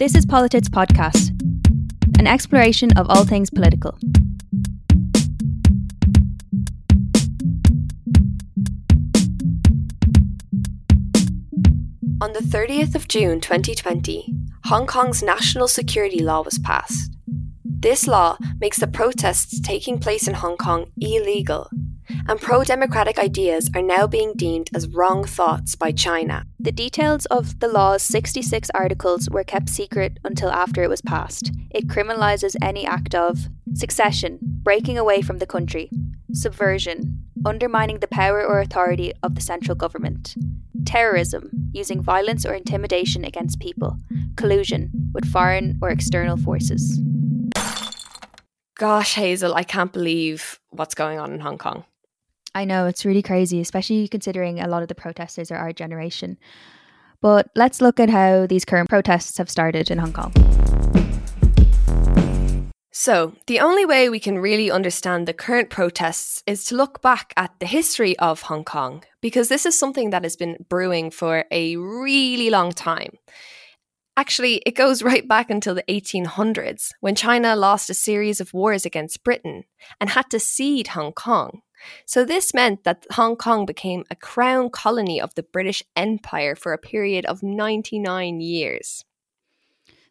This is Politics Podcast, an exploration of all things political. On the 30th of June 2020, Hong Kong's national security law was passed. This law makes the protests taking place in Hong Kong illegal, and pro democratic ideas are now being deemed as wrong thoughts by China. The details of the law's 66 articles were kept secret until after it was passed. It criminalises any act of secession, breaking away from the country, subversion, undermining the power or authority of the central government, terrorism, using violence or intimidation against people, collusion with foreign or external forces. Gosh, Hazel, I can't believe what's going on in Hong Kong. I know it's really crazy, especially considering a lot of the protesters are our generation. But let's look at how these current protests have started in Hong Kong. So, the only way we can really understand the current protests is to look back at the history of Hong Kong, because this is something that has been brewing for a really long time. Actually, it goes right back until the 1800s, when China lost a series of wars against Britain and had to cede Hong Kong. So, this meant that Hong Kong became a crown colony of the British Empire for a period of 99 years.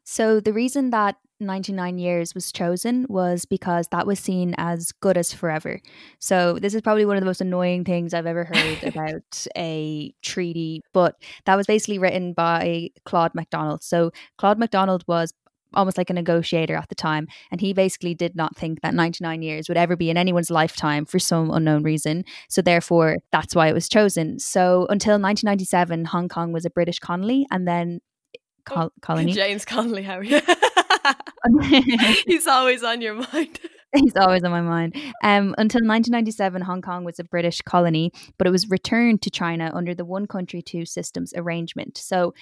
So, the reason that 99 years was chosen was because that was seen as good as forever. So, this is probably one of the most annoying things I've ever heard about a treaty, but that was basically written by Claude MacDonald. So, Claude MacDonald was almost like a negotiator at the time. And he basically did not think that 99 years would ever be in anyone's lifetime for some unknown reason. So, therefore, that's why it was chosen. So, until 1997, Hong Kong was a British colony and then col- colony. James Connolly, how are you? He's always on your mind. He's always on my mind. Um, until 1997, Hong Kong was a British colony, but it was returned to China under the one country, two systems arrangement. So,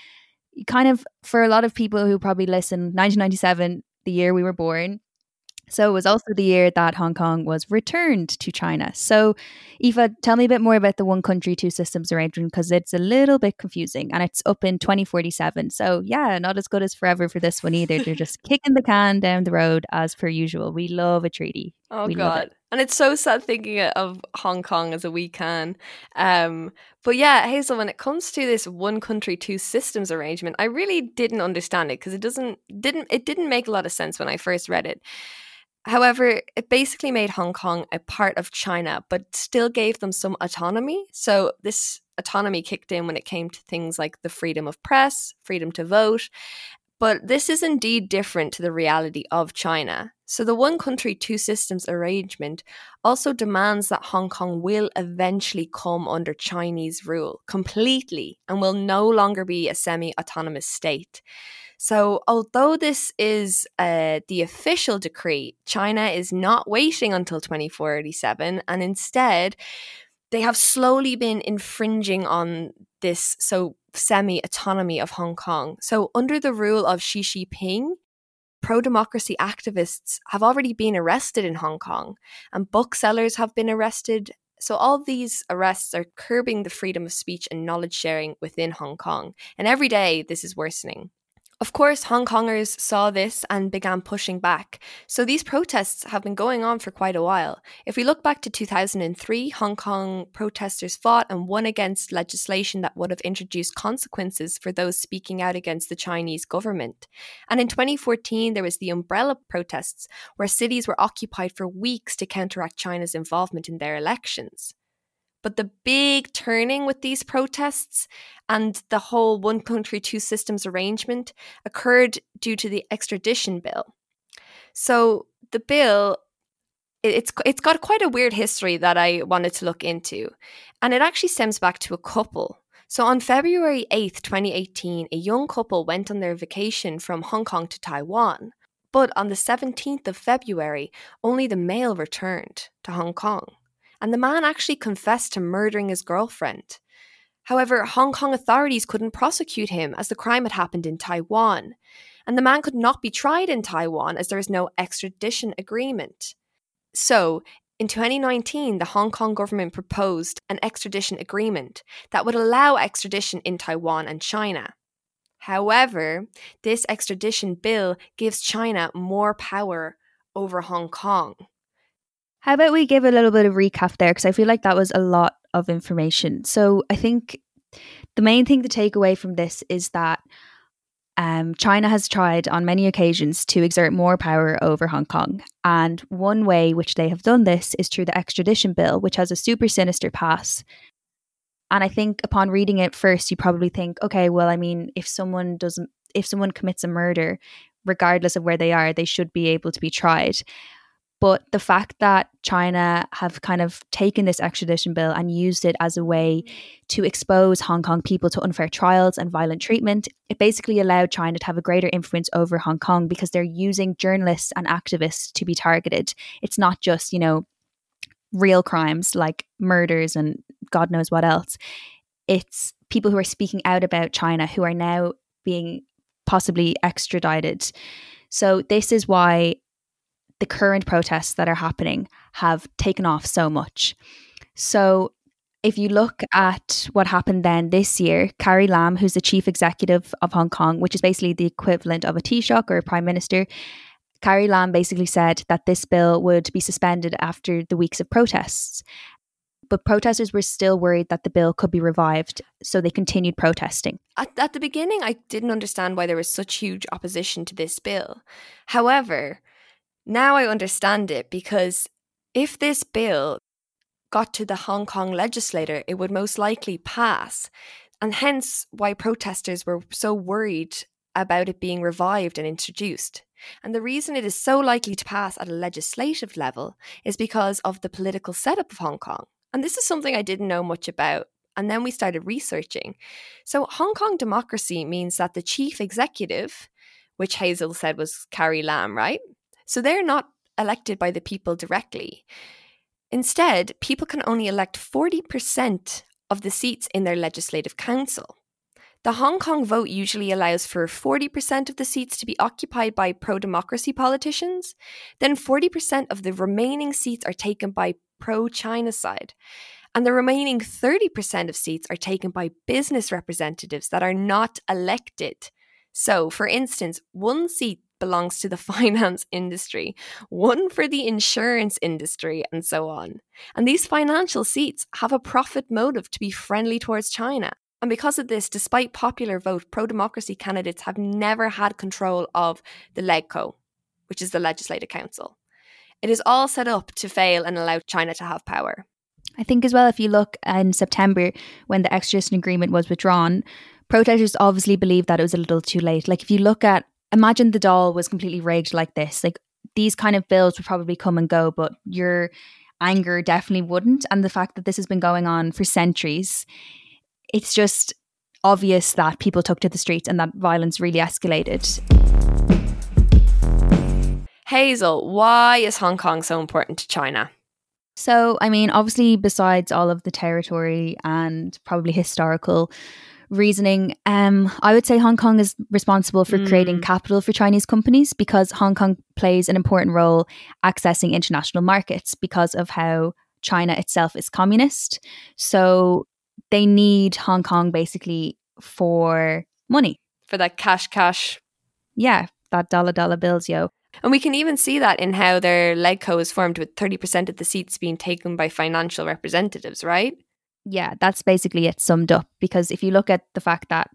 kind of for a lot of people who probably listen, 1997, the year we were born, so it was also the year that Hong Kong was returned to China. So, Aoife, tell me a bit more about the one country, two systems arrangement because it's a little bit confusing and it's up in 2047. So, yeah, not as good as forever for this one either. They're just kicking the can down the road as per usual. We love a treaty. Oh, we God. And it's so sad thinking of Hong Kong as a we can. Um, but yeah, Hazel, when it comes to this one country, two systems arrangement, I really didn't understand it because it doesn't didn't it didn't make a lot of sense when I first read it. However, it basically made Hong Kong a part of China, but still gave them some autonomy. So, this autonomy kicked in when it came to things like the freedom of press, freedom to vote. But this is indeed different to the reality of China. So, the one country, two systems arrangement also demands that Hong Kong will eventually come under Chinese rule completely and will no longer be a semi autonomous state. So, although this is uh, the official decree, China is not waiting until 2047 and instead they have slowly been infringing on this so semi autonomy of Hong Kong. So, under the rule of Xi Jinping, pro democracy activists have already been arrested in Hong Kong, and booksellers have been arrested. So, all these arrests are curbing the freedom of speech and knowledge sharing within Hong Kong. And every day, this is worsening. Of course, Hong Kongers saw this and began pushing back. So these protests have been going on for quite a while. If we look back to 2003, Hong Kong protesters fought and won against legislation that would have introduced consequences for those speaking out against the Chinese government. And in 2014, there was the umbrella protests, where cities were occupied for weeks to counteract China's involvement in their elections. But the big turning with these protests and the whole one country, two systems arrangement occurred due to the extradition bill. So the bill it's it's got quite a weird history that I wanted to look into. And it actually stems back to a couple. So on February 8th, 2018, a young couple went on their vacation from Hong Kong to Taiwan. But on the 17th of February, only the male returned to Hong Kong and the man actually confessed to murdering his girlfriend. However, Hong Kong authorities couldn't prosecute him as the crime had happened in Taiwan, and the man could not be tried in Taiwan as there is no extradition agreement. So, in 2019, the Hong Kong government proposed an extradition agreement that would allow extradition in Taiwan and China. However, this extradition bill gives China more power over Hong Kong. How about we give a little bit of recap there? Because I feel like that was a lot of information. So I think the main thing to take away from this is that um, China has tried on many occasions to exert more power over Hong Kong. And one way which they have done this is through the extradition bill, which has a super sinister pass. And I think upon reading it first, you probably think, okay, well, I mean, if someone doesn't, if someone commits a murder, regardless of where they are, they should be able to be tried. But the fact that China have kind of taken this extradition bill and used it as a way to expose Hong Kong people to unfair trials and violent treatment, it basically allowed China to have a greater influence over Hong Kong because they're using journalists and activists to be targeted. It's not just, you know, real crimes like murders and God knows what else. It's people who are speaking out about China who are now being possibly extradited. So, this is why the current protests that are happening have taken off so much. So, if you look at what happened then this year, Carrie Lam, who's the chief executive of Hong Kong, which is basically the equivalent of a Taoiseach or a prime minister, Carrie Lam basically said that this bill would be suspended after the weeks of protests. But protesters were still worried that the bill could be revived, so they continued protesting. At, at the beginning, I didn't understand why there was such huge opposition to this bill. However, now I understand it because if this bill got to the Hong Kong legislator, it would most likely pass. And hence why protesters were so worried about it being revived and introduced. And the reason it is so likely to pass at a legislative level is because of the political setup of Hong Kong. And this is something I didn't know much about. And then we started researching. So, Hong Kong democracy means that the chief executive, which Hazel said was Carrie Lam, right? So they're not elected by the people directly. Instead, people can only elect 40% of the seats in their legislative council. The Hong Kong vote usually allows for 40% of the seats to be occupied by pro democracy politicians, then 40% of the remaining seats are taken by pro China side. And the remaining 30% of seats are taken by business representatives that are not elected. So, for instance, one seat belongs to the finance industry, one for the insurance industry, and so on. And these financial seats have a profit motive to be friendly towards China. And because of this, despite popular vote, pro democracy candidates have never had control of the LegCo, which is the Legislative Council. It is all set up to fail and allow China to have power. I think as well, if you look in September when the extradition agreement was withdrawn, protesters obviously believed that it was a little too late. Like if you look at imagine the Dáil was completely rigged like this. Like these kind of bills would probably come and go, but your anger definitely wouldn't. And the fact that this has been going on for centuries, it's just obvious that people took to the streets and that violence really escalated. Hazel, why is Hong Kong so important to China? So, I mean, obviously, besides all of the territory and probably historical reasoning, um, I would say Hong Kong is responsible for mm. creating capital for Chinese companies because Hong Kong plays an important role accessing international markets because of how China itself is communist. So they need Hong Kong basically for money. For that cash, cash. Yeah, that dollar dollar bills, yo. And we can even see that in how their LegCo is formed with 30% of the seats being taken by financial representatives, right? Yeah, that's basically it summed up. Because if you look at the fact that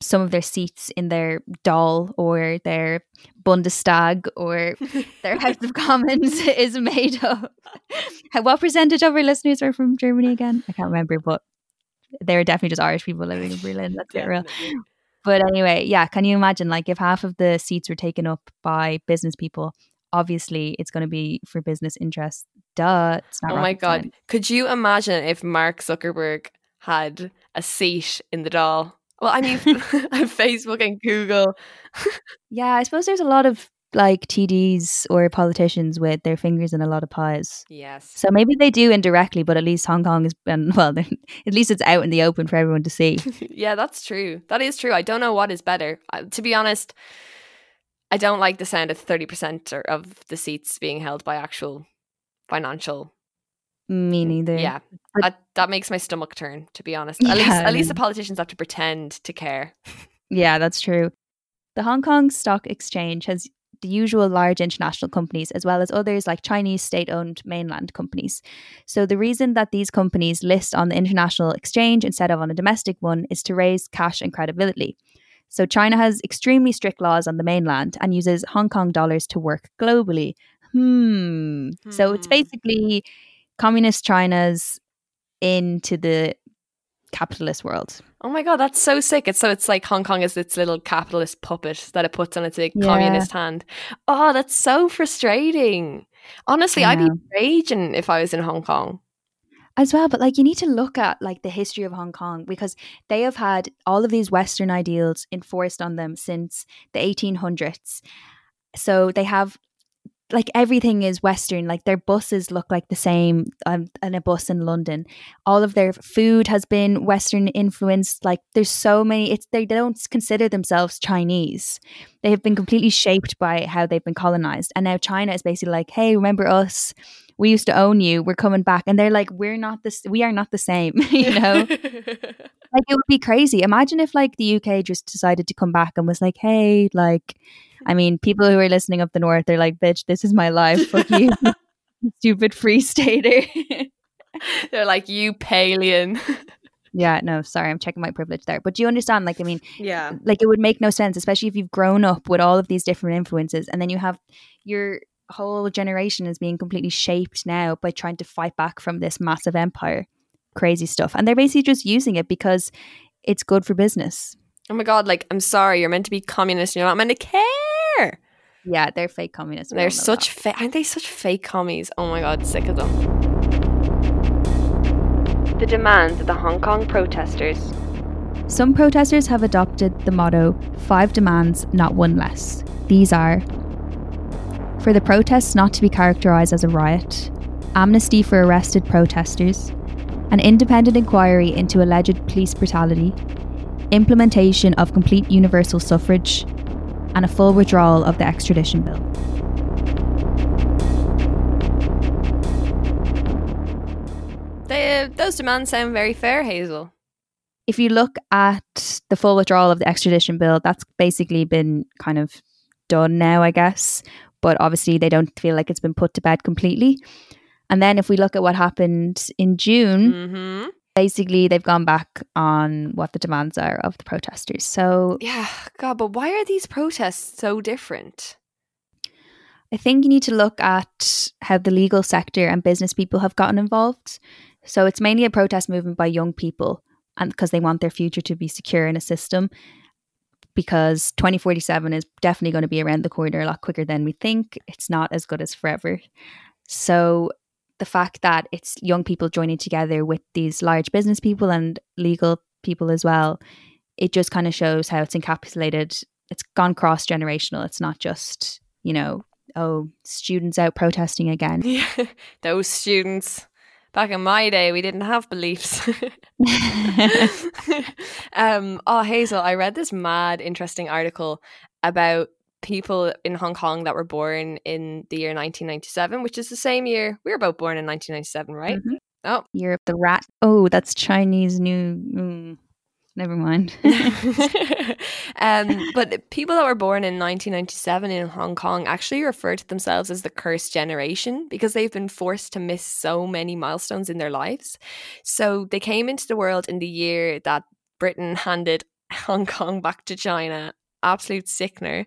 some of their seats in their Dáil or their Bundestag or their House of Commons is made up. what percentage of our listeners are from Germany again? I can't remember, but they're definitely just Irish people living in Berlin. Let's get real. But anyway, yeah, can you imagine like if half of the seats were taken up by business people obviously it's going to be for business interests. Duh. oh my God. Time. Could you imagine if Mark Zuckerberg had a seat in the Dáil? Well, I mean, Facebook and Google. yeah, I suppose there's a lot of like TDs or politicians with their fingers in a lot of pies. Yes. So maybe they do indirectly, but at least Hong Kong has been, well, at least it's out in the open for everyone to see. yeah, that's true. That is true. I don't know what is better. Uh, to be honest, I don't like the sound of 30% of the seats being held by actual financial me mm, neither. Yeah, that, that makes my stomach turn. To be honest, at yeah, least at least the politicians have to pretend to care. Yeah, that's true. The Hong Kong Stock Exchange has the usual large international companies, as well as others like Chinese state owned mainland companies. So, the reason that these companies list on the international exchange instead of on a domestic one is to raise cash and credibility. So, China has extremely strict laws on the mainland and uses Hong Kong dollars to work globally. Hmm. hmm. So, it's hmm. basically communist China's into the capitalist world. Oh my god, that's so sick! It's so it's like Hong Kong is its little capitalist puppet that it puts on its yeah. communist hand. Oh, that's so frustrating. Honestly, I'd be raging if I was in Hong Kong as well but like you need to look at like the history of hong kong because they have had all of these western ideals enforced on them since the 1800s so they have like everything is Western. Like their buses look like the same um, in a bus in London. All of their food has been Western influenced. Like there's so many. It's they don't consider themselves Chinese. They have been completely shaped by how they've been colonized, and now China is basically like, hey, remember us? We used to own you. We're coming back, and they're like, we're not this. We are not the same. you know. like it would be crazy. Imagine if like the UK just decided to come back and was like, hey, like I mean, people who are listening up the north, they're like, bitch, this is my life. Fuck you, stupid free stater. they're like, you palien. Yeah, no, sorry, I'm checking my privilege there. But do you understand? Like, I mean, yeah, like it would make no sense, especially if you've grown up with all of these different influences and then you have your whole generation is being completely shaped now by trying to fight back from this massive empire. Crazy stuff. And they're basically just using it because it's good for business. Oh my god, like I'm sorry, you're meant to be communist, you're not meant to care. Yeah, they're fake communists. They're such fake aren't they such fake commies? Oh my god, sick of them. The demands of the Hong Kong protesters. Some protesters have adopted the motto five demands, not one less. These are for the protests not to be characterised as a riot, amnesty for arrested protesters, an independent inquiry into alleged police brutality, implementation of complete universal suffrage, and a full withdrawal of the extradition bill. They, those demands sound very fair, Hazel. If you look at the full withdrawal of the extradition bill, that's basically been kind of done now, I guess. But obviously, they don't feel like it's been put to bed completely. And then if we look at what happened in June, mm-hmm basically they've gone back on what the demands are of the protesters. So yeah, God, but why are these protests so different? I think you need to look at how the legal sector and business people have gotten involved. So it's mainly a protest movement by young people, and because they want their future to be secure in a system. Because 2047 is definitely going to be around the corner a lot quicker than we think. It's not as good as forever. So the fact that it's young people joining together with these large business people and legal people as well, it just kind of shows how it's encapsulated. It's gone cross generational. It's not just, you know, oh, students out protesting again. Yeah, those students. Back in my day, we didn't have beliefs. um, oh, Hazel, I read this mad interesting article about people in Hong Kong that were born in the year 1997, which is the same year we were both born in 1997, right? Mm-hmm. Oh, year of the rat. Oh, that's Chinese New. Mm, never mind. um, but people that were born in 1997 in Hong Kong actually refer to themselves as the cursed generation because they've been forced to miss so many milestones in their lives. So they came into the world in the year that Britain handed Hong Kong back to China absolute sickener.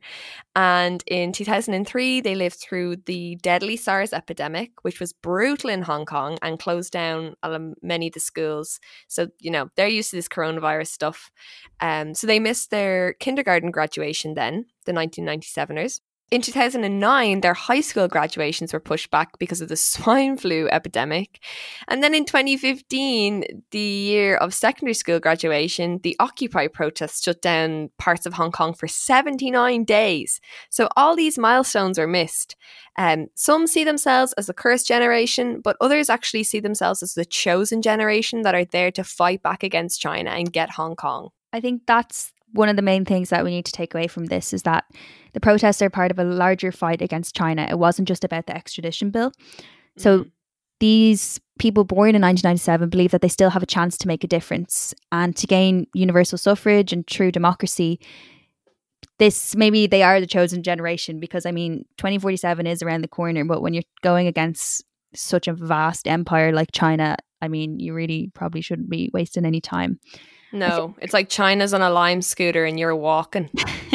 And in 2003, they lived through the deadly SARS epidemic, which was brutal in Hong Kong and closed down many of the schools. So, you know, they're used to this coronavirus stuff. Um, so they missed their kindergarten graduation then, the 1997ers in 2009, their high school graduations were pushed back because of the swine flu epidemic. And then in 2015, the year of secondary school graduation, the Occupy protests shut down parts of Hong Kong for 79 days. So all these milestones are missed. Um, some see themselves as the cursed generation, but others actually see themselves as the chosen generation that are there to fight back against China and get Hong Kong. I think that's one of the main things that we need to take away from this is that the protests are part of a larger fight against China. It wasn't just about the extradition bill. So mm. these people born in 1997 believe that they still have a chance to make a difference and to gain universal suffrage and true democracy. This maybe they are the chosen generation because I mean 2047 is around the corner, but when you're going against such a vast empire like China, I mean, you really probably shouldn't be wasting any time. No, it's like China's on a lime scooter and you're walking.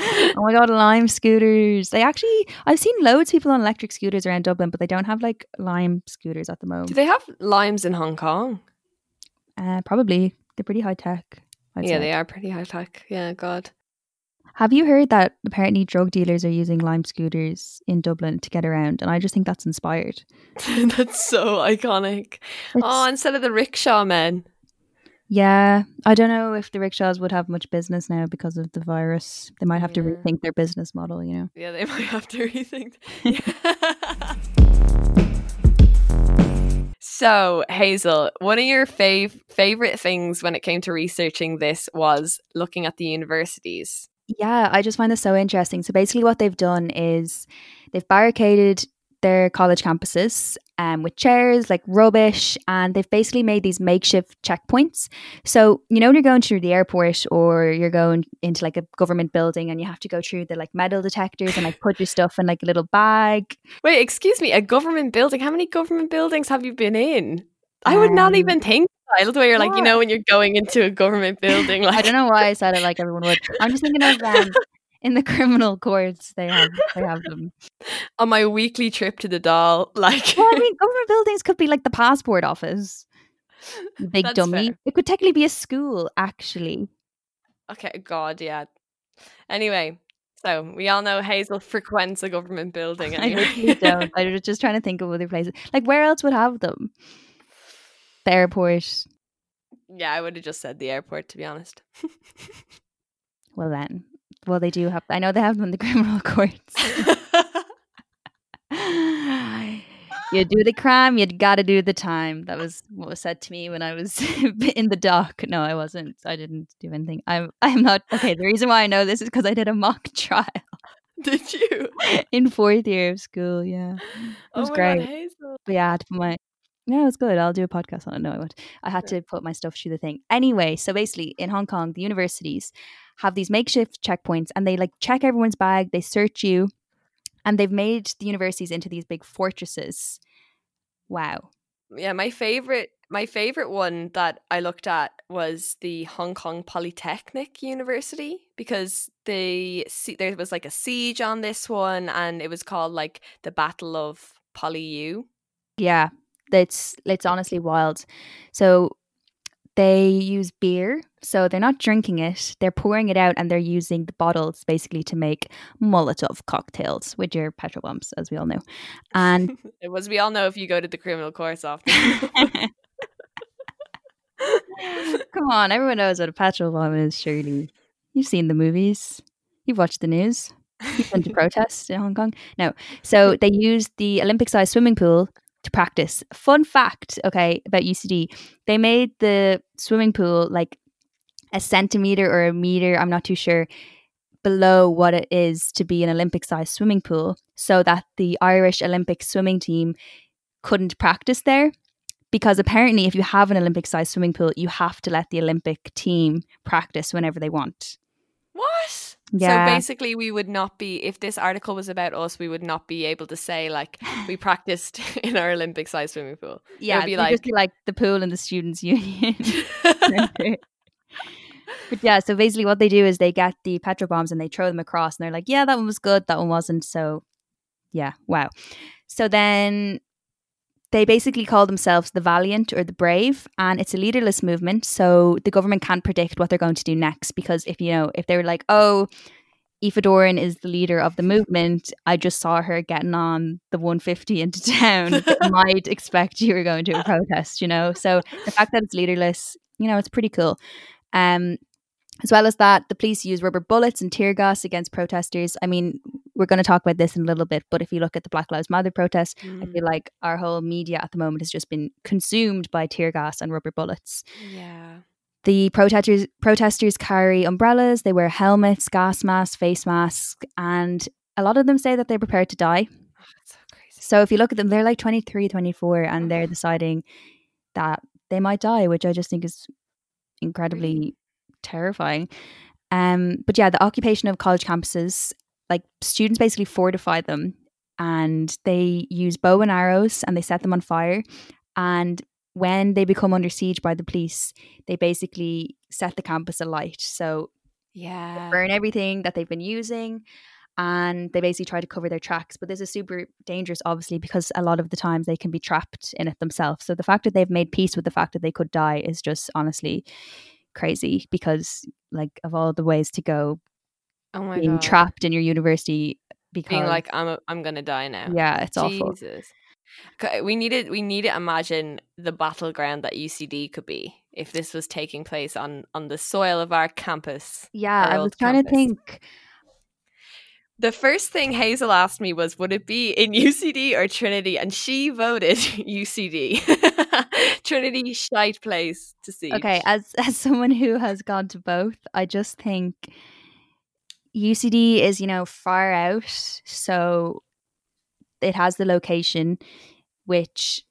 oh my god, lime scooters. They actually I've seen loads of people on electric scooters around Dublin, but they don't have like lime scooters at the moment. Do they have limes in Hong Kong? Uh, probably. They're pretty high tech. I'd yeah, say. they are pretty high tech. Yeah, God. Have you heard that apparently drug dealers are using lime scooters in Dublin to get around? And I just think that's inspired. that's so iconic. It's, oh, instead of the rickshaw men. Yeah, I don't know if the rickshaws would have much business now because of the virus. They might have yeah. to rethink their business model, you know. Yeah, they might have to rethink. so, Hazel, one of your fav- favorite things when it came to researching this was looking at the universities. Yeah, I just find this so interesting. So basically what they've done is they've barricaded their college campuses um, with chairs, like rubbish, and they've basically made these makeshift checkpoints. So, you know, when you're going through the airport or you're going into like a government building and you have to go through the like metal detectors and like put your stuff in like a little bag. Wait, excuse me, a government building? How many government buildings have you been in? I would um, not even think the way you're like, you know, when you're going into a government building. Like, I don't know why I said it like everyone would. I'm just thinking of um, in the criminal courts they have they have them on my weekly trip to the Dáil, like well, i mean government buildings could be like the passport office big That's dummy fair. it could technically be a school actually okay god yeah anyway so we all know Hazel frequents a government building. Anyway. I really don't. I was just trying to think of other places. Like where else would have them? The airport. Yeah, I would have just said the airport to be honest. well then, well, they do have. I know they have them in the criminal courts. you do the crime, you got to do the time. That was what was said to me when I was in the dock. No, I wasn't. I didn't do anything. I'm. I'm not. Okay. The reason why I know this is because I did a mock trial. Did you? in fourth year of school. Yeah, it oh was oh great. God, but yeah, I had to put my yeah, it was good. I'll do a podcast on it. No, I won't. I had to put my stuff through the thing. Anyway, so basically in Hong Kong, the universities have these makeshift checkpoints and they like check everyone's bag, they search you, and they've made the universities into these big fortresses. Wow. Yeah, my favorite my favorite one that I looked at was the Hong Kong Polytechnic University because the there was like a siege on this one and it was called like the Battle of Poly U. Yeah, it's it's honestly wild. So they use beer, so they're not drinking it; they're pouring it out, and they're using the bottles basically to make Molotov cocktails with your petrol bombs, as we all know. And as we all know, if you go to the criminal course often. Come on, everyone knows what a petrol bomb is. Surely, you've seen the movies, you've watched the news. You've been to protest in Hong Kong. No, so they used the Olympic-sized swimming pool to practice. Fun fact, okay, about UCD, they made the swimming pool like a centimeter or a meter, I'm not too sure, below what it is to be an Olympic sized swimming pool so that the Irish Olympic swimming team couldn't practice there. Because apparently, if you have an Olympic sized swimming pool, you have to let the Olympic team practice whenever they want. Yeah. So basically, we would not be, if this article was about us, we would not be able to say, like, we practiced in our Olympic sized swimming pool. Yeah. It would be like, just be like the pool and the students' union. but yeah, so basically, what they do is they get the petrol bombs and they throw them across, and they're like, yeah, that one was good, that one wasn't. So, yeah, wow. So then they basically call themselves the Valiant or the Brave, and it's a leaderless movement. So the government can't predict what they're going to do next because if you know, if they were like, oh, Aoife Doran is the leader of the movement, I just saw her getting on the 150 into town. might expect you were going to a protest, you know. So the fact that it's leaderless, you know, it's pretty cool. Um, as well as that, the police use rubber bullets and tear gas against protesters. I mean, we're going to talk about this in a little bit, but if you look at the Black Lives Matter protest, mm. I feel mm. like our whole media at the moment has just been consumed by tear gas and rubber bullets. Yeah. The protesters protesters carry umbrellas, they wear helmets, gas masks, face masks, and a lot of them say that they're prepared to die. Oh, so, So if you look at them, they're like 23, 24, and they're deciding that they might die, which I just think is incredibly terrifying. Um, but yeah, the occupation of college campuses, like students basically fortify them and they use bow and arrows and they set them on fire. And when they become under siege by the police, they basically set the campus alight. So Yeah. burn everything that they've been using and they basically try to cover their tracks but this is super dangerous obviously because a lot of the times they can be trapped in it themselves so the fact that they've made peace with the fact that they could die is just honestly crazy because like of all the ways to go Oh my being god. trapped in your university because Being like I'm a, I'm gonna die now. yeah it's awful Jesus. Okay, We needed we need to imagine the battleground that UCD could be if this was taking place on on the soil of our campus. yeah our i was trying to campus. think The first thing Hazel asked me was, would it be in UCD or Trinity? And she voted UCD. Trinity shite place to see. okay as as someone who has gone to both i just think ucd is you know far out so it has the location which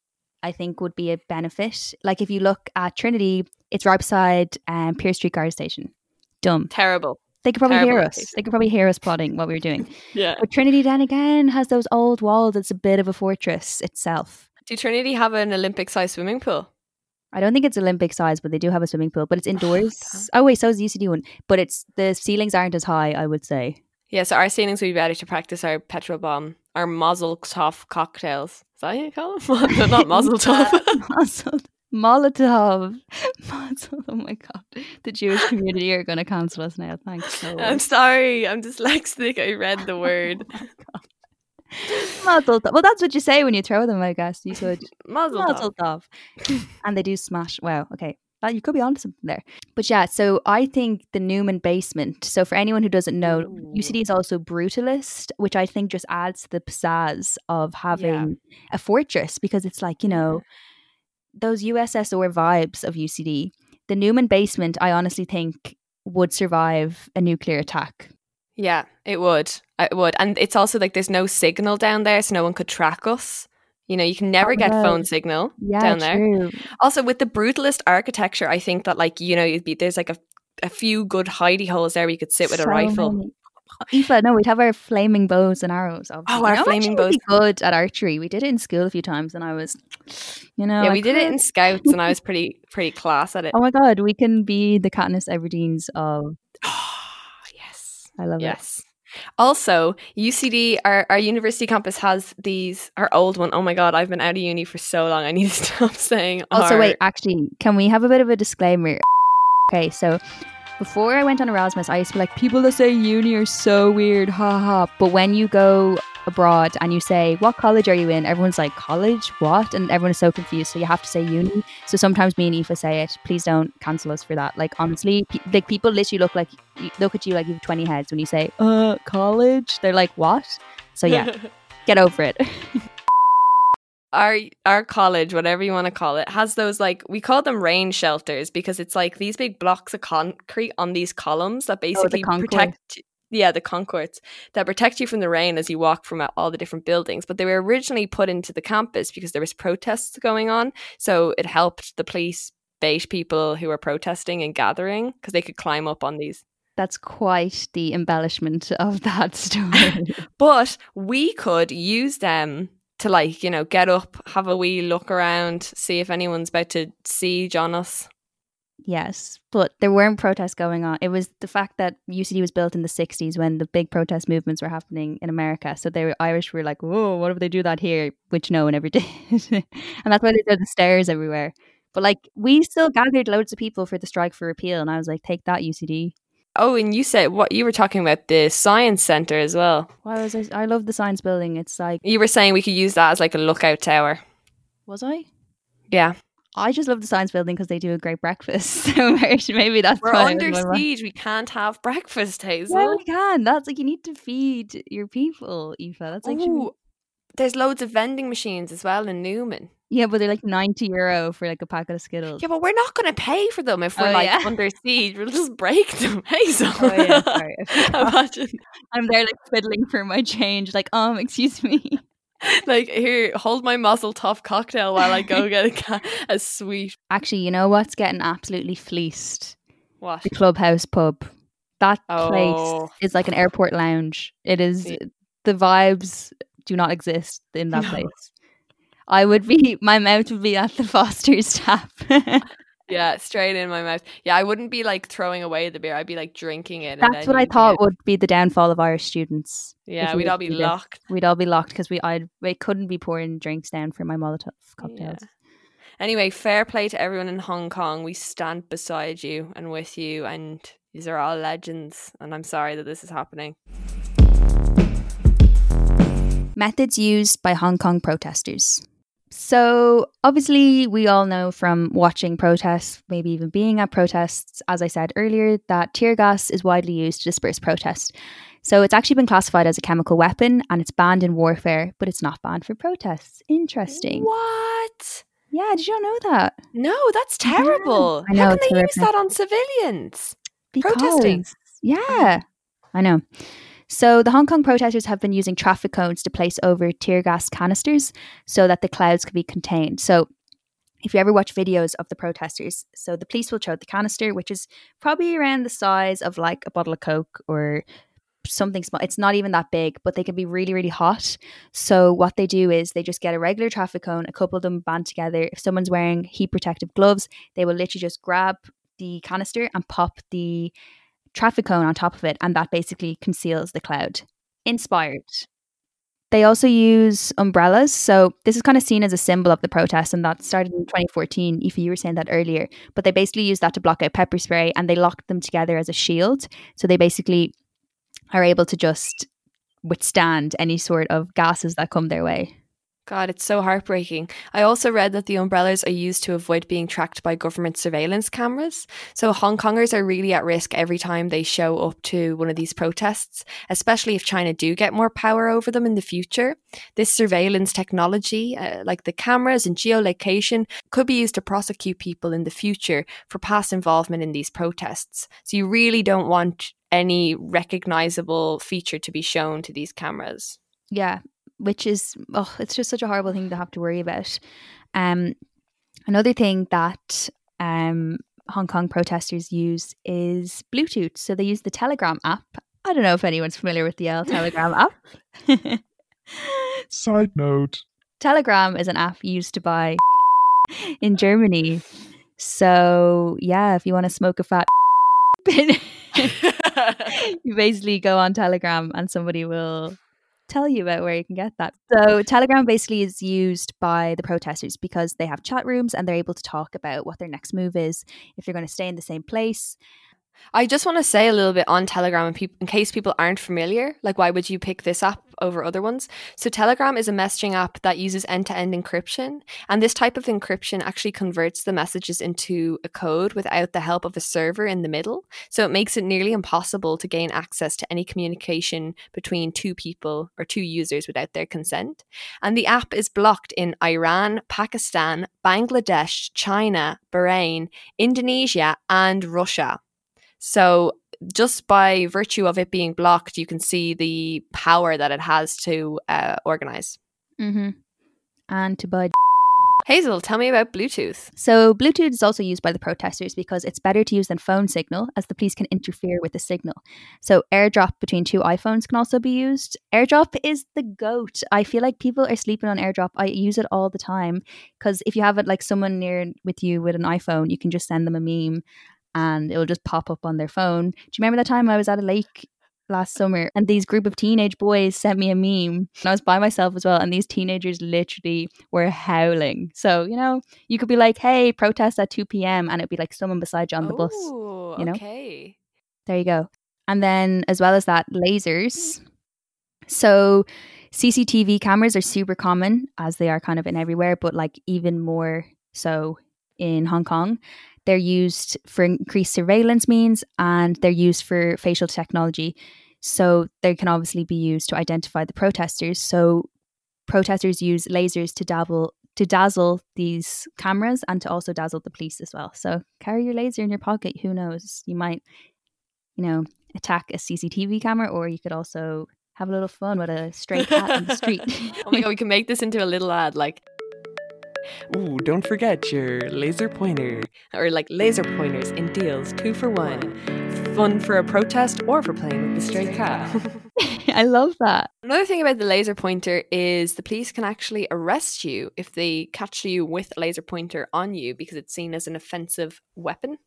i think would be a benefit. Like if you look at trinity it's right beside um, Pearse street guard station. Dumb. Terrible. they could probably Terrible hear us. They could probably hear us plotting what we were doing. Yeah. but trinity then again has those old walls. It's a bit of a fortress itself. Do Trinity have an Olympic sized swimming pool? I don't think it's Olympic size, but they do have a swimming pool. But it's oh, indoors. oh wait, so is the UCD one. But it's the ceilings aren't as high. I would say. Yeah, so our ceilings would be better to practice our petrol bomb, our Mazel Tov cocktails. Is that how you call them? Not Mazel Tov. Mazel- Molotov. Mazel- Oh my god, the Jewish community are going to cancel us now. Thanks. So I'm sorry, I'm dyslexic. I read the oh word. Mazel tov. Well, that's what you say when you throw them. I guess you could Mazel Mazel Tov. and they do smash. Wow. Okay. That you could be onto something there. But yeah, so I think the Newman basement. So for anyone who doesn't know, Ooh. UCD is also brutalist, which I think just adds to the pizzazz of having a fortress because it's like, you know, those USSR vibes of UCD. The Newman basement, I honestly think would survive a nuclear attack. Yeah, it would. It would. And it's also like there's no signal down there, so no one could track us. You know, you can never Oh, get no. phone signal Yeah, down there. true. Also, with the brutalist architecture, I think that like you know, you'd be, there's like a, a few good hidey holes there where you could sit with a rifle. many. Aoife, no, we'd have our flaming bows and arrows. Oh, obviously. Oh, our I'm flaming bows. good at archery. We did it in school a few times, and I was, you know, yeah, I we did it in scouts, and I was pretty pretty class at it. Oh my god, we can be the Katniss Everdeens of. Yes. I love it. Yes. Also, UCD, our, our university campus has these, our old one. Oh my God, I've been out of uni for so long. I need to stop saying Also, our- wait, actually, can we have a bit of a disclaimer? Okay, so before I went on Erasmus, I used to be like, people that say uni are so weird, ha ha. ha." But when you go abroad and you say, what college are you in? Everyone's like, college? What? And everyone is so confused. So you have to say uni. So sometimes me and Aoife say it. Please don't cancel us for that. Like, honestly, pe- like people literally look like, look at you like you have 20 heads when you say, uh, college. They're like, what? So yeah, get over it. our our college, whatever you want to call it, has those like we call them rain shelters because it's like these big blocks of concrete on these columns that basically concourse. protect. Yeah, the concourts that protect you from the rain as you walk from all the different buildings. But they were originally put into the campus because there was protests going on, so it helped the police bait people who were protesting and gathering because they could climb up on these. That's quite the embellishment of that story. But we could use them to like, you know, get up, have a wee look around, see if anyone's about to siege on us. Yes, but there weren't protests going on. It was the fact that UCD was built in the 60s when the big protest movements were happening in America. So the Irish were like, whoa, what if they do that here? Which no one ever did. and that's why they did the stairs everywhere. But like, we still gathered loads of people for the strike for repeal. And I was like, take that, UCD. Oh, and you said what you were talking about the science center as well. Why was I? I love the science building. It's like, You were saying we could use that as like a lookout tower. was I? Yeah. I just love the science building because they do a great breakfast. So maybe that's We're under siege. We can't have breakfast, Hazel. Yeah, we can. That's like you need to feed your people, Aoife. That's like Ooh, there's loads of vending machines as well in Newman. Yeah, but they're like 90 euro for like a packet of Skittles. Yeah, but we're not going to pay for them if we're Oh, like yeah. under siege. We'll just break them, Hazel. Oh, yeah, sorry. Imagine. I'm there like fiddling for my change, like, um, excuse me. Like here, hold my Mazel Tov cocktail while I go get a, ca- a sweet. Actually, you know what's getting absolutely fleeced? What? The Clubhouse pub. That Oh. place is like an airport lounge. It is Yeah. the vibes do not exist in that No. place. I would be my mouth would be at the Foster's tap. Yeah, straight in my mouth. Yeah, I wouldn't be like throwing away the beer. I'd be like drinking it. and That's what I thought it. would be the downfall of Irish students. Yeah, we we'd all be locked. We'd all be locked because we I we couldn't be pouring drinks down for my Molotov cocktails. Yeah. Anyway, fair play to everyone in Hong Kong. We stand beside you and with you, and these are all legends. And I'm sorry that this is happening. Methods used by Hong Kong protesters. So, obviously, we all know from watching protests, maybe even being at protests, as I said earlier, that tear gas is widely used to disperse protest. So, it's actually been classified as a chemical weapon and it's banned in warfare, but it's not banned for protests. Interesting. What? Yeah, did you know that? No, that's terrible. I know, How can they use that on civilians? Protesting. Because- Yeah, I know. So the Hong Kong protesters have been using traffic cones to place over tear gas canisters so that the clouds could be contained. So if you ever watch videos of the protesters, so the police will show the canister, which is probably around the size of like a bottle of Coke or something small. It's not even that big, but they can be really, really hot. So what they do is they just get a regular traffic cone, a couple of them band together. If someone's wearing heat protective gloves, they will literally just grab the canister and pop the traffic cone on top of it, and that basically conceals the cloud. Inspired. They also use umbrellas. So this is kind of seen as a symbol of the protest, and that started in 2014. If you were saying that earlier, but they basically use that to block out pepper spray, and they locked them together as a shield. So they basically are able to just withstand any sort of gases that come their way. God, it's so heartbreaking. I also read that the umbrellas are used to avoid being tracked by government surveillance cameras. So Hong Kongers are really at risk every time they show up to one of these protests, especially if China do get more power over them in the future. This surveillance technology, uh, like the cameras and geolocation, could be used to prosecute people in the future for past involvement in these protests. So you really don't want any recognizable feature to be shown to these cameras. Yeah, which is oh, it's just such a horrible thing to have to worry about. Um, another thing that um Hong Kong protesters use is Bluetooth. So they use the Telegram app. I don't know if anyone's familiar with the L Telegram app. Side note. Telegram is an app used to buy in Germany. So yeah, if you want to smoke a fat you basically go on Telegram and somebody will tell you about where you can get that. So Telegram basically is used by the protesters because they have chat rooms and they're able to talk about what their next move is, if they're going to stay in the same place. I just want to say a little bit on Telegram in, peop- in case people aren't familiar. Like, why would you pick this app over other ones? So, Telegram is a messaging app that uses end to end encryption. And this type of encryption actually converts the messages into a code without the help of a server in the middle. So, it makes it nearly impossible to gain access to any communication between two people or two users without their consent. And the app is blocked in Iran, Pakistan, Bangladesh, China, Bahrain, Indonesia, and Russia. So, just by virtue of it being blocked, you can see the power that it has to uh, organize. Mm-hmm. And to buy. Hazel, tell me about Bluetooth. So Bluetooth is also used by the protesters because it's better to use than phone signal, as the police can interfere with the signal. So airdrop between two iPhones can also be used. AirDrop is the goat. I feel like people are sleeping on AirDrop. I use it all the time because if you have it like someone near with you with an iPhone, you can just send them a meme and it'll just pop up on their phone. Do you remember that time I was at a lake last summer and these group of teenage boys sent me a meme and I was by myself as well and these teenagers literally were howling. So, you know, you could be like, hey, protest at 2 p.m. and it'd be like someone beside you on the bus. Oh, you know? okay. There you go. And then as well as that, lasers. Mm-hmm. So CCTV cameras are super common as they are kind of in everywhere, but like even more so in Hong Kong. They're used for increased surveillance means and they're used for facial technology. So they can obviously be used to identify the protesters. So protesters use lasers to dabble to dazzle these cameras and to also dazzle the police as well. So carry your laser in your pocket. Who knows? You might, you know, attack a CCTV camera, or you could also have a little fun with a stray cat on the street. oh my god, we can make this into a little ad like Ooh, don't forget your laser pointer. or like laser pointers in deals, two for one. Fun for a protest or for playing with the stray cat. I love that. Another thing about the laser pointer is the police can actually arrest you if they catch you with a laser pointer on you because it's seen as an offensive weapon.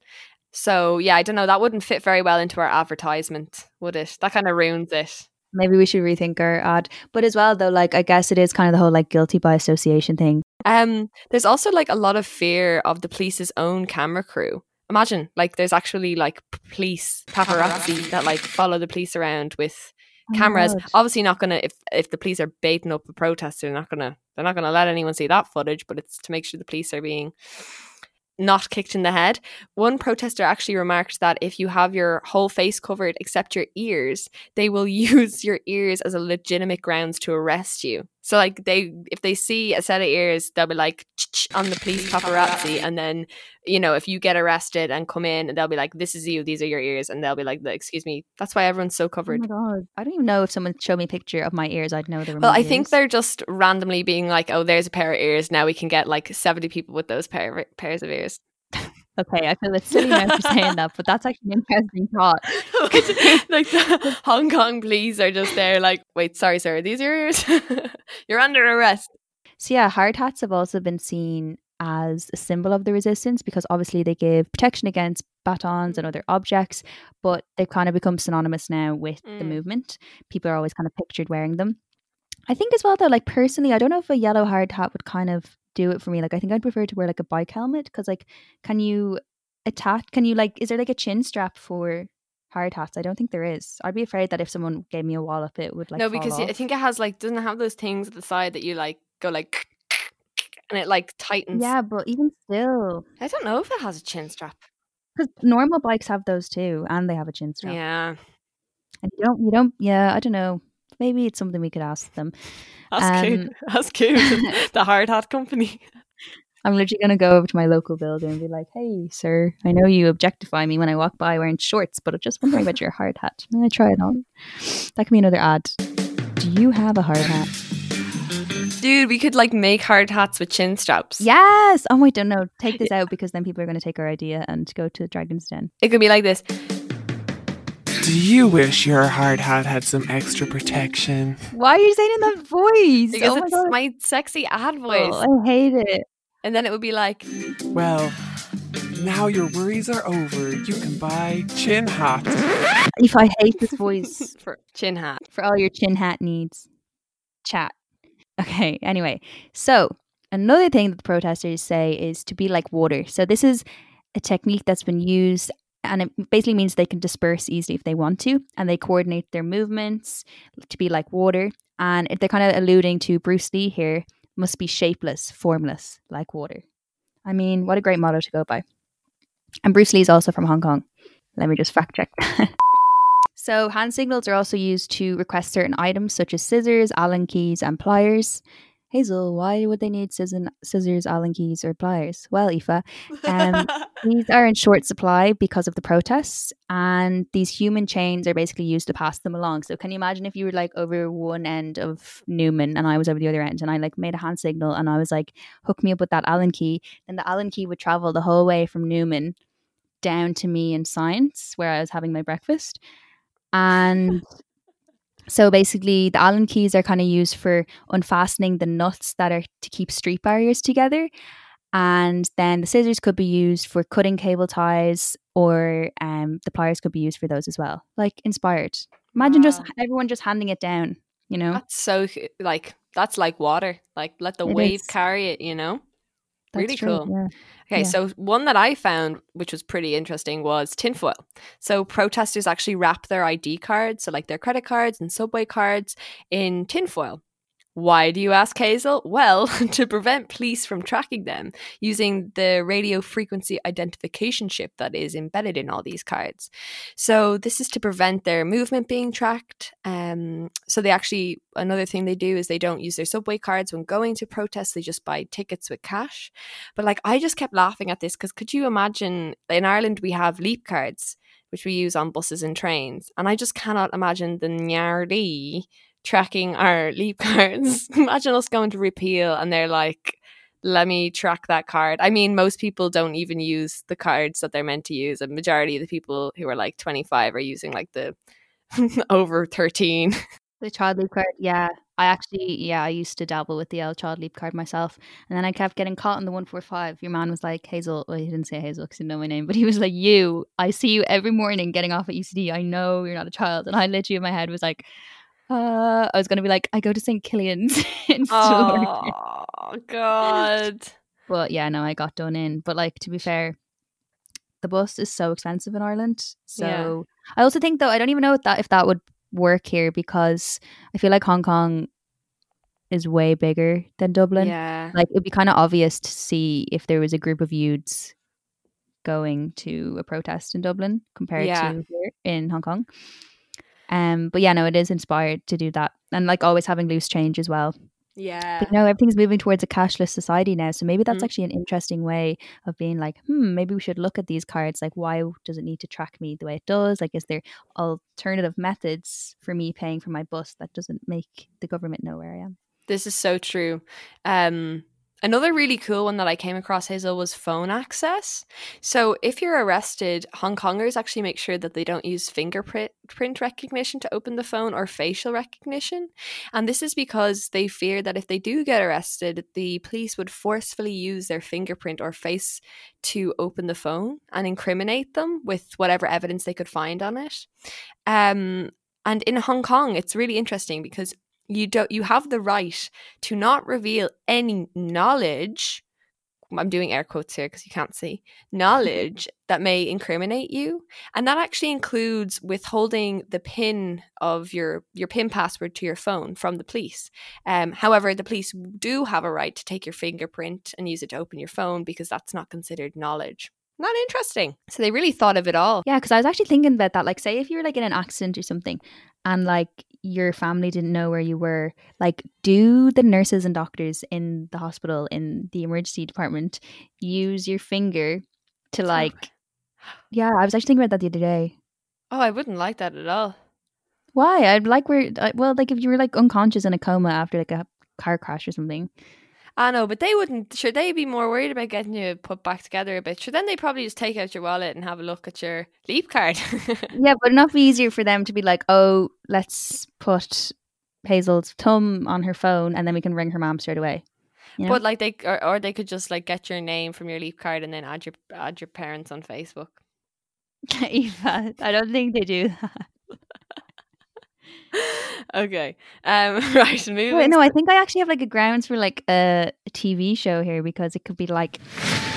So, yeah, I don't know. That wouldn't fit very well into our advertisement, would it? That kind of ruins it. Maybe we should rethink our ad. But as well, though, like I guess it is kind of the whole like guilty by association thing. Um, there's also like a lot of fear of the police's own camera crew. Imagine, like, there's actually like police paparazzi that like follow the police around with Oh cameras. God. Obviously, not gonna if if the police are baiting up a protester, they're not gonna they're not gonna let anyone see that footage. But it's to make sure the police are being not kicked in the head. One protester actually remarked that if you have your whole face covered except your ears, they will use your ears as a legitimate grounds to arrest you. So like they if they see a set of ears, they'll be like on the police paparazzi and then you know, if you get arrested and come in, and they'll be like this is you, these are your ears and they'll be like excuse me. That's why everyone's so Oh covered. my god! I don't even know if someone showed me a picture of my ears. I'd know they were. Well, I think ears. they're just randomly being like, "Oh, there's a pair of ears. Now we can get like seventy people with those pair of, pairs of ears." Okay. I feel it's silly now for saying that, but that's actually an interesting thought. like the Hong Kong police are just there, like, "Wait, sorry, sir, are these your ears? You're under arrest." So yeah, hard hats have also been seen as a symbol of the resistance because obviously they give protection against batons and other objects, but they've kind of become synonymous now with the Mm. movement. People are always kind of pictured wearing them. I think as well though, like personally, I don't know if a yellow hard hat would kind of do it for me. Like I think I'd prefer to wear like a bike helmet because like can you attach can you like is there like a chin strap for hard hats? I don't think there is. I'd be afraid that if someone gave me a wallop it would like no, because I think it has like doesn't have those things at the side that you like go like, and it like tightens. yeah, but even still, I don't know if it has a chin strap. Because normal bikes have those too, and they have a chin strap. Yeah, And you don't, you don't, yeah, I don't know. Maybe it's something we could ask them. ask Um, who? Ask who? the hard hat company. I'm literally going to go over to my local builder and be like, hey, sir, I know you objectify me when I walk by wearing shorts, but I'm just wondering about your hard hat. May I try it on? That can be another ad. Do you have a hard hat? Dude, we could like make hard hats with chin straps. Yes. Oh, wait, don't know. Take this out because then people are going to take our idea and go to the Dragon's Den. It could be like this. Do you wish your hard hat had some extra protection? Why are you saying in that voice? Because oh my it's God. my sexy ad voice. Oh, I hate it. And then it would be like, Well, now your worries are over. You can buy chin hat. If I hate this voice. for chin hat. for all your chin hat needs. Chat. Okay, anyway. So, another thing that the protesters say is to be like water. So, this is a technique that's been used and it basically means they can disperse easily if they want to and they coordinate their movements to be like water. And they're kind of alluding to Bruce Lee here, must be shapeless, formless, like water. I mean, what a great motto to go by. And Bruce Lee is also from Hong Kong. Let me just fact check. So, hand signals are also used to request certain items such as scissors, Allen keys, and pliers. Hazel, why would they need scissors, scissors Allen keys, or pliers? Well, Aoife, um, these are in short supply because of the protests, and these human chains are basically used to pass them along. So, can you imagine if you were like over one end of Newman and I was over the other end, and I like made a hand signal and I was like, hook me up with that Allen key, then the Allen key would travel the whole way from Newman down to me in science where I was having my breakfast. And so basically, the Allen keys are kind of used for unfastening the nuts that are to keep street barriers together. And then the scissors could be used for cutting cable ties, or um, the pliers could be used for those as well. Like inspired. Imagine just everyone just handing it down, you know? That's so like that's like water. Like let the It wave is. carry it. You know. That's really true, cool. Yeah. Okay, Yeah. so one that I found, which was pretty interesting, was tinfoil. So protesters actually wrap their ID cards, so like their credit cards and subway cards, in tinfoil. Why do you ask, Hazel? Well, to prevent police from tracking them using the radio frequency identification chip that is embedded in all these cards. So this is to prevent their movement being tracked. Um, so they actually another thing they do is they don't use their subway cards when going to protests. They just buy tickets with cash. But like I just kept laughing at this because could you imagine in Ireland we have leap cards. which we use on buses and trains. And I just cannot imagine the Gardaí tracking our leap cards. imagine us going to repeal and they're like, let me track that card. I mean, most people don't even use the cards that they're meant to use. A majority of the people who are like 25 are using like the over 13. The child leap card, yeah. I actually, yeah, I used to dabble with the L child leap card myself, and then I kept getting caught in the one four five. Your man was like, Hazel. Well, he didn't say Hazel because he didn't know my name, but he was like, "You, I see you every morning getting off at UCD. I know you're not a child." And I literally in my head was like, uh, I was gonna be like, I go to St. Killian's in Oh God. But yeah, no, I got done in. But like to be fair, the bus is so expensive in Ireland. So Yeah. I also think though I don't even know if that if that would work here because I feel like Hong Kong is way bigger than Dublin. Yeah. Like it'd be kind of obvious to see if there was a group of youths going to a protest in Dublin compared Yeah. to here in Hong Kong. Um, but yeah, no, it is inspired to do that, and like always having loose change as well. Yeah. But no, everything's moving towards a cashless society now. So maybe that's Mm. actually an interesting way of being like, hmm, maybe we should look at these cards. Like, why does it need to track me the way it does? Like, is there alternative methods for me paying for my bus that doesn't make the government know where I am? This is so true. Um, another really cool one that I came across, Hazel, was phone access. So if you're arrested, Hong Kongers actually make sure that they don't use fingerprint print recognition to open the phone or facial recognition. And this is because they fear that if they do get arrested, the police would forcefully use their fingerprint or face to open the phone and incriminate them with whatever evidence they could find on it. Um, and in Hong Kong, it's really interesting because you don't you have the right to not reveal any knowledge i'm doing air quotes here because you can't see knowledge that may incriminate you and that actually includes withholding the pin of your your pin password to your phone from the police. Um, however the police do have a right to take your fingerprint and use it to open your phone because that's not considered knowledge. Not interesting. So they really thought of it all. Yeah, because I was actually thinking about that. Like, say if you were like in an accident or something, and like your family didn't know where you were, like, do the nurses and doctors in the hospital in the emergency department use your finger to like? Yeah, I was actually thinking about that the other day. oh i wouldn't like that at all Why? I'd like where. I- Well, like if you were like unconscious in a coma after like a car crash or something. I know, but they wouldn't. Sure, they'd be more worried about getting you put back together a bit. Sure, then they probably just take out your wallet and have a look at your leap card. Yeah, but enough easier for them to be like, oh, let's put Hazel's thumb on her phone, and then we can ring her mom straight away. You know? But like they, or, or they could just like get your name from your leap card and then add your add your parents on Facebook. Eva, I don't think they do that. okay, um, right. Moving. Wait, no, I think I actually have like a grounds for like a, a TV show here because it could be like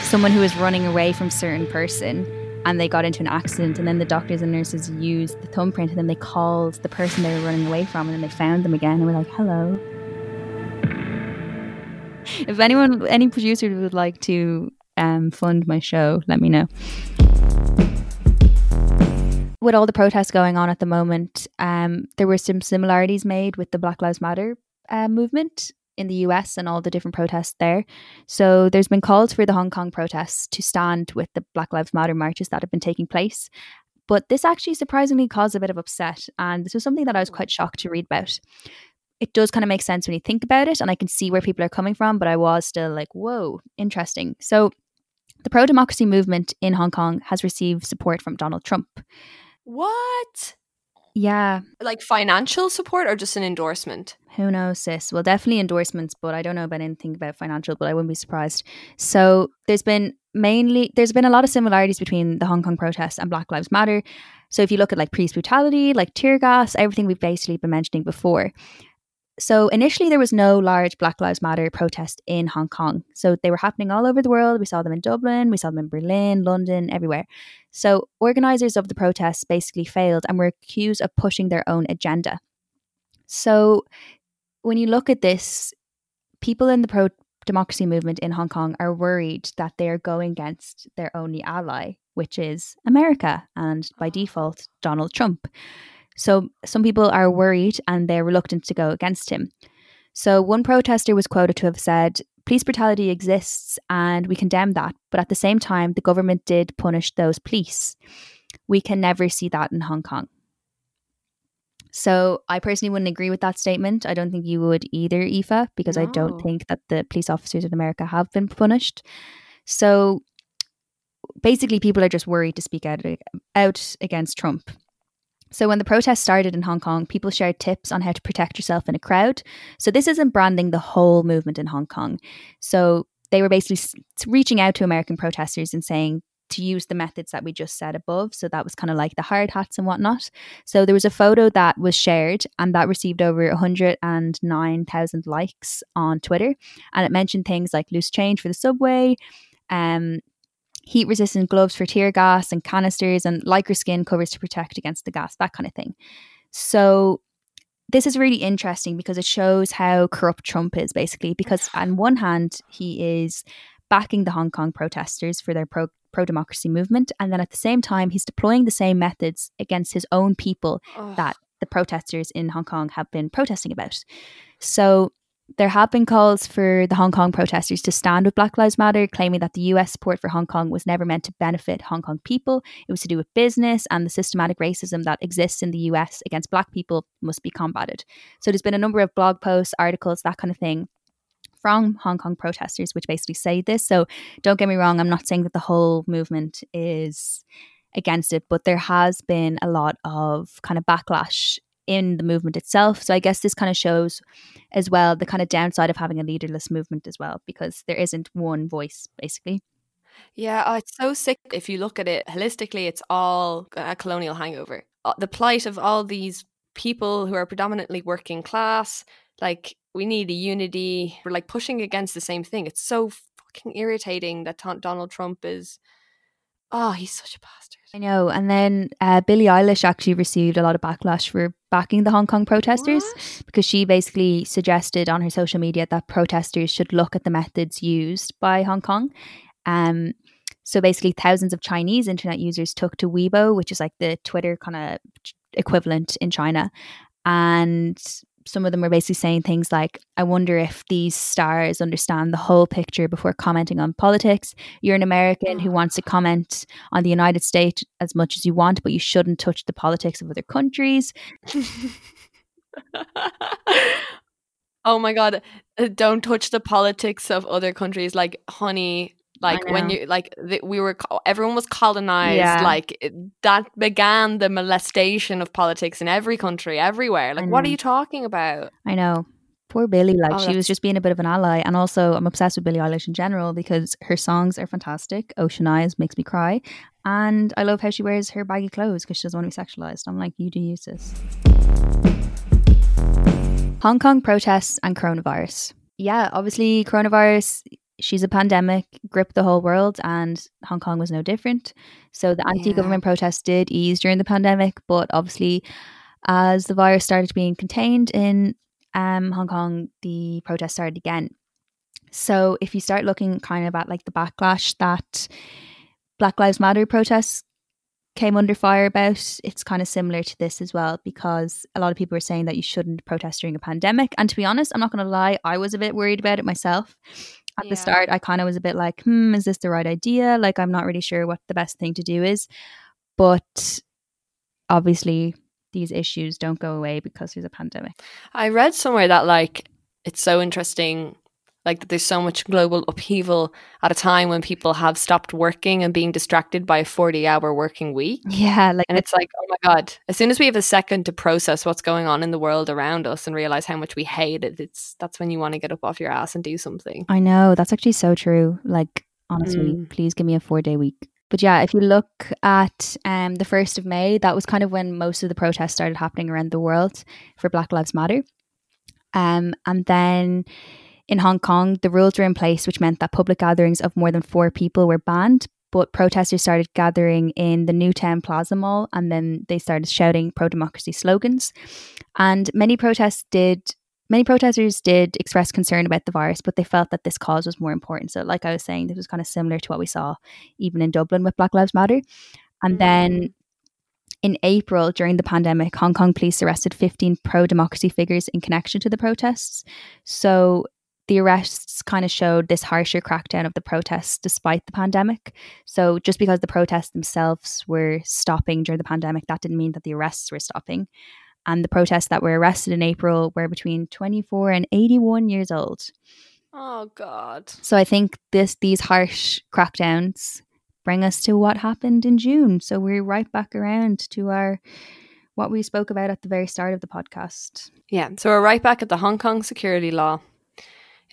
someone who was running away from certain person and they got into an accident and then the doctors and nurses used the thumbprint and then they called the person they were running away from and then they found them again and were like, hello. If anyone, any producer would like to um, fund my show, let me know. With all the protests going on at the moment, um, there were some similarities made with the Black Lives Matter uh, movement in the US and all the different protests there. So there's been calls for the Hong Kong protests to stand with the Black Lives Matter marches that have been taking place. But this actually surprisingly caused a bit of upset. And this was something that I was quite shocked to read about. It does kind of make sense when you think about it, and I can see where people are coming from, but I was still like, whoa, interesting. So the pro democracy movement in Hong Kong has received support from Donald Trump. What? Yeah, Like financial support or just an endorsement? Who knows, sis? Well, definitely endorsements, but I don't know about anything about financial, but I wouldn't be surprised. So there's been mainly there's been a lot of similarities between the Hong Kong protests and Black Lives Matter. So if you look at like police brutality, like tear gas, everything we've basically been mentioning before. So initially there was no large Black Lives Matter protest in Hong Kong. So they were happening all over the world. We saw them in Dublin, we saw them in Berlin, London, everywhere. So organizers of the protests basically failed and were accused of pushing their own agenda. So when you look at this, people in the pro democracy movement in Hong Kong are worried that they are going against their only ally, which is America, and by ah. default, Donald Trump. So some people are worried and they're reluctant to go against him. So one protester was quoted to have said, Police brutality exists and we condemn that, but at the same time, the government did punish those police. we can never see that in Hong Kong. So I personally wouldn't agree with that statement. I don't think you would either, Aoife, because I don't think that the police officers in America have been punished. So basically, people are just worried to speak out, out against Trump. So when the protest started in Hong Kong, people shared tips on how to protect yourself in a crowd. So this isn't branding the whole movement in Hong Kong. So they were basically reaching out to American protesters and saying to use the methods that we just said above. So that was kind of like the hard hats and whatnot. So there was a photo that was shared and that received over 109,000 likes on Twitter. And it mentioned things like loose change for the subway, um, heat resistant gloves for tear gas and canisters, and lycra skin covers to protect against the gas, that kind of thing. So this is really interesting because it shows how corrupt Trump is, basically. Because on one hand, he is backing the Hong Kong protesters for their pro pro democracy movement, and then at the same time, he's deploying the same methods against his own people Ugh. that the protesters in Hong Kong have been protesting about. So there have been calls for the Hong Kong protesters to stand with Black Lives Matter, claiming that the US support for Hong Kong was never meant to benefit Hong Kong people. It was to do with business and the systematic racism that exists in the US against Black people must be combated. So there's been a number of blog posts, articles, that kind of thing from Hong Kong protesters, which basically say this. So don't get me wrong, I'm not saying that the whole movement is against it, but there has been a lot of kind of backlash in the movement itself. So I guess this kind of shows as well the kind of downside of having a leaderless movement as well, because there isn't one voice basically. Yeah, oh, it's so sick. If you look at it holistically, it's all a colonial hangover. The plight of all these people who are predominantly working class, like we need a unity. We're like pushing against the same thing. It's so fucking irritating that Donald Trump is. Oh, he's such a bastard. I know. And then uh, Billie Eilish actually received a lot of backlash for backing the Hong Kong protesters What? because she basically suggested on her social media that protesters should look at the methods used by Hong Kong. Um, so basically, thousands of Chinese internet users took to Weibo, which is like the Twitter kind of equivalent in China, and some of them were basically saying things like, I wonder if these stars understand the whole picture before commenting on politics. You're an American who wants to comment on the United States as much as you want, but you shouldn't touch the politics of other countries. oh my god! uh, Don't touch the politics of other countries, like honey. Like when you like the, we were, everyone was colonized. Yeah. Like it- that began the molestation of politics in every country, everywhere. Like, what are you talking about? I know. Poor Billie, like Oh, she was just being a bit of an ally. And also, I'm obsessed with Billie Eilish in general because her songs are fantastic. Ocean Eyes makes me cry. And I love how she wears her baggy clothes because she doesn't want to be sexualized. I'm like, you do use this. Hong Kong protests and coronavirus. Yeah, obviously, coronavirus, she's a pandemic, gripped the whole world, and Hong Kong was no different. So the anti government protests did ease during the pandemic, but obviously, as the virus started being contained in um, Hong Kong, the protests started again. So if you start looking kind of at like the backlash that Black Lives Matter protests came under fire about, it's kind of similar to this as well because a lot of people are saying that you shouldn't protest during a pandemic. And to be honest, I'm not going to lie, I was a bit worried about it myself. At Yeah. the start, I kind of was a bit like, hmm, is this the right idea? Like, I'm not really sure what the best thing to do is. But obviously, these issues don't go away because there's a pandemic. I read somewhere that like it's so interesting, like that there's so much global upheaval at a time when people have stopped working and being distracted by a 40 hour working week. Yeah, like And it's like, oh my God, as soon as we have a second to process what's going on in the world around us and realize how much we hate it, it's that's when you want to get up off your ass and do something. I know that's actually so true. Like honestly, Mm. please give me a four day week. But yeah, if you look at um, the first of May, that was kind of when most of the protests started happening around the world for Black Lives Matter. Um, and then in Hong Kong, the rules were in place, which meant that public gatherings of more than four people were banned. But protesters started gathering in the New Town Plaza Mall, and then they started shouting pro-democracy slogans. And many protests did Many protesters did express concern about the virus, but they felt that this cause was more important. So, like I was saying, this was kind of similar to what we saw even in Dublin with Black Lives Matter. And mm-hmm. then in April, during the pandemic, Hong Kong police arrested 15 pro democracy figures in connection to the protests. So, the arrests kind of showed this harsher crackdown of the protests despite the pandemic. So just because the protests themselves were stopping during the pandemic, that didn't mean that the arrests were stopping. And the protests that were arrested in April were between 24 and 81 years old. Oh God. So I think this these harsh crackdowns bring us to what happened in June. So we're right back around to our what we spoke about at the very start of the podcast. Yeah. So we're right back at the Hong Kong security law.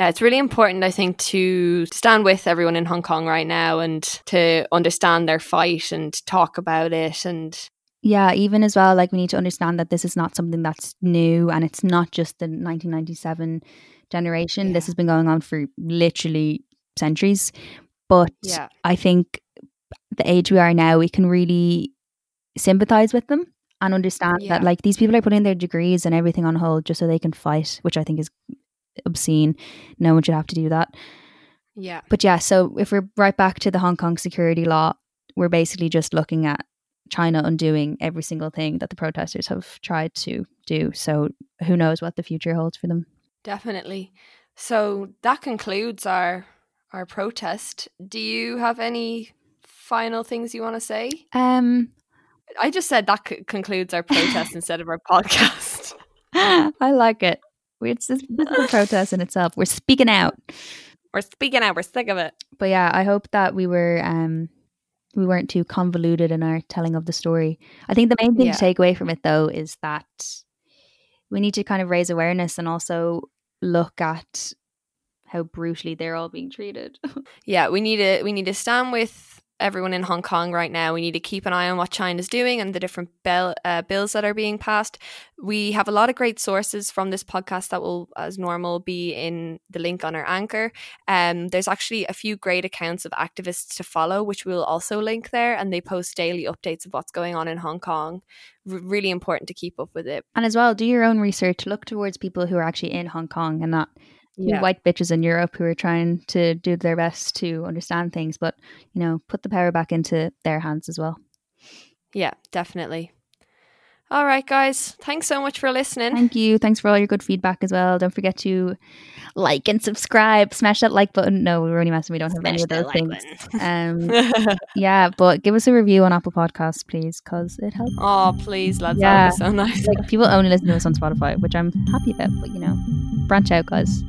Yeah, it's really important, I think, to stand with everyone in Hong Kong right now and to understand their fight and talk about it. And Yeah, even as well, like we need to understand that this is not something that's new and it's not just the 1997 generation. This has been going on for literally centuries. But yeah, I think the age we are now, we can really sympathize with them and understand Yeah. that like these people are putting their degrees and everything on hold just so they can fight, which I think is obscene. No one should have to do that. yeah, But yeah, so if we're right back to the Hong Kong security law, we're basically just looking at China undoing every single thing that the protesters have tried to do. So who knows what the future holds for them. definitely. So that concludes our our protest. Do you have any final things you want to say? Um I just said that c- concludes our protest instead of our podcast. I like it. It's this this is a protest in itself. We're speaking out. We're speaking out. We're sick of it. But yeah, I hope that we were um we weren't too convoluted in our telling of the story. I think the main thing Yeah. to take away from it though is that we need to kind of raise awareness and also look at how brutally they're all being treated. Yeah, we need to we need to stand with everyone in Hong Kong right now. We need to keep an eye on what China's doing and the different uh, bills that are being passed. We have a lot of great sources from this podcast that will, as normal, be in the link on our anchor. Um, there's actually a few great accounts of activists to follow, which we'll also link there, and they post daily updates of what's going on in Hong Kong. R- really important to keep up with it. and as well, do your own research. Look towards people who are actually in Hong Kong and not you white bitches in Europe who are trying to do their best to understand things, but you know, put the power back into their hands as well. yeah, definitely. All right, guys. Thanks so much for listening. Thank you. Thanks for all your good feedback as well. Don't forget to like and subscribe. Smash that like button. No, we're only messing. We don't have any of those things. Um, yeah, but give us a review on Apple Podcasts, please, because it helps. oh, please, lads. Yeah. That would be so nice. Like people only listen to us on Spotify, which I'm happy about. But you know, branch out, guys.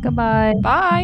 Goodbye. Bye.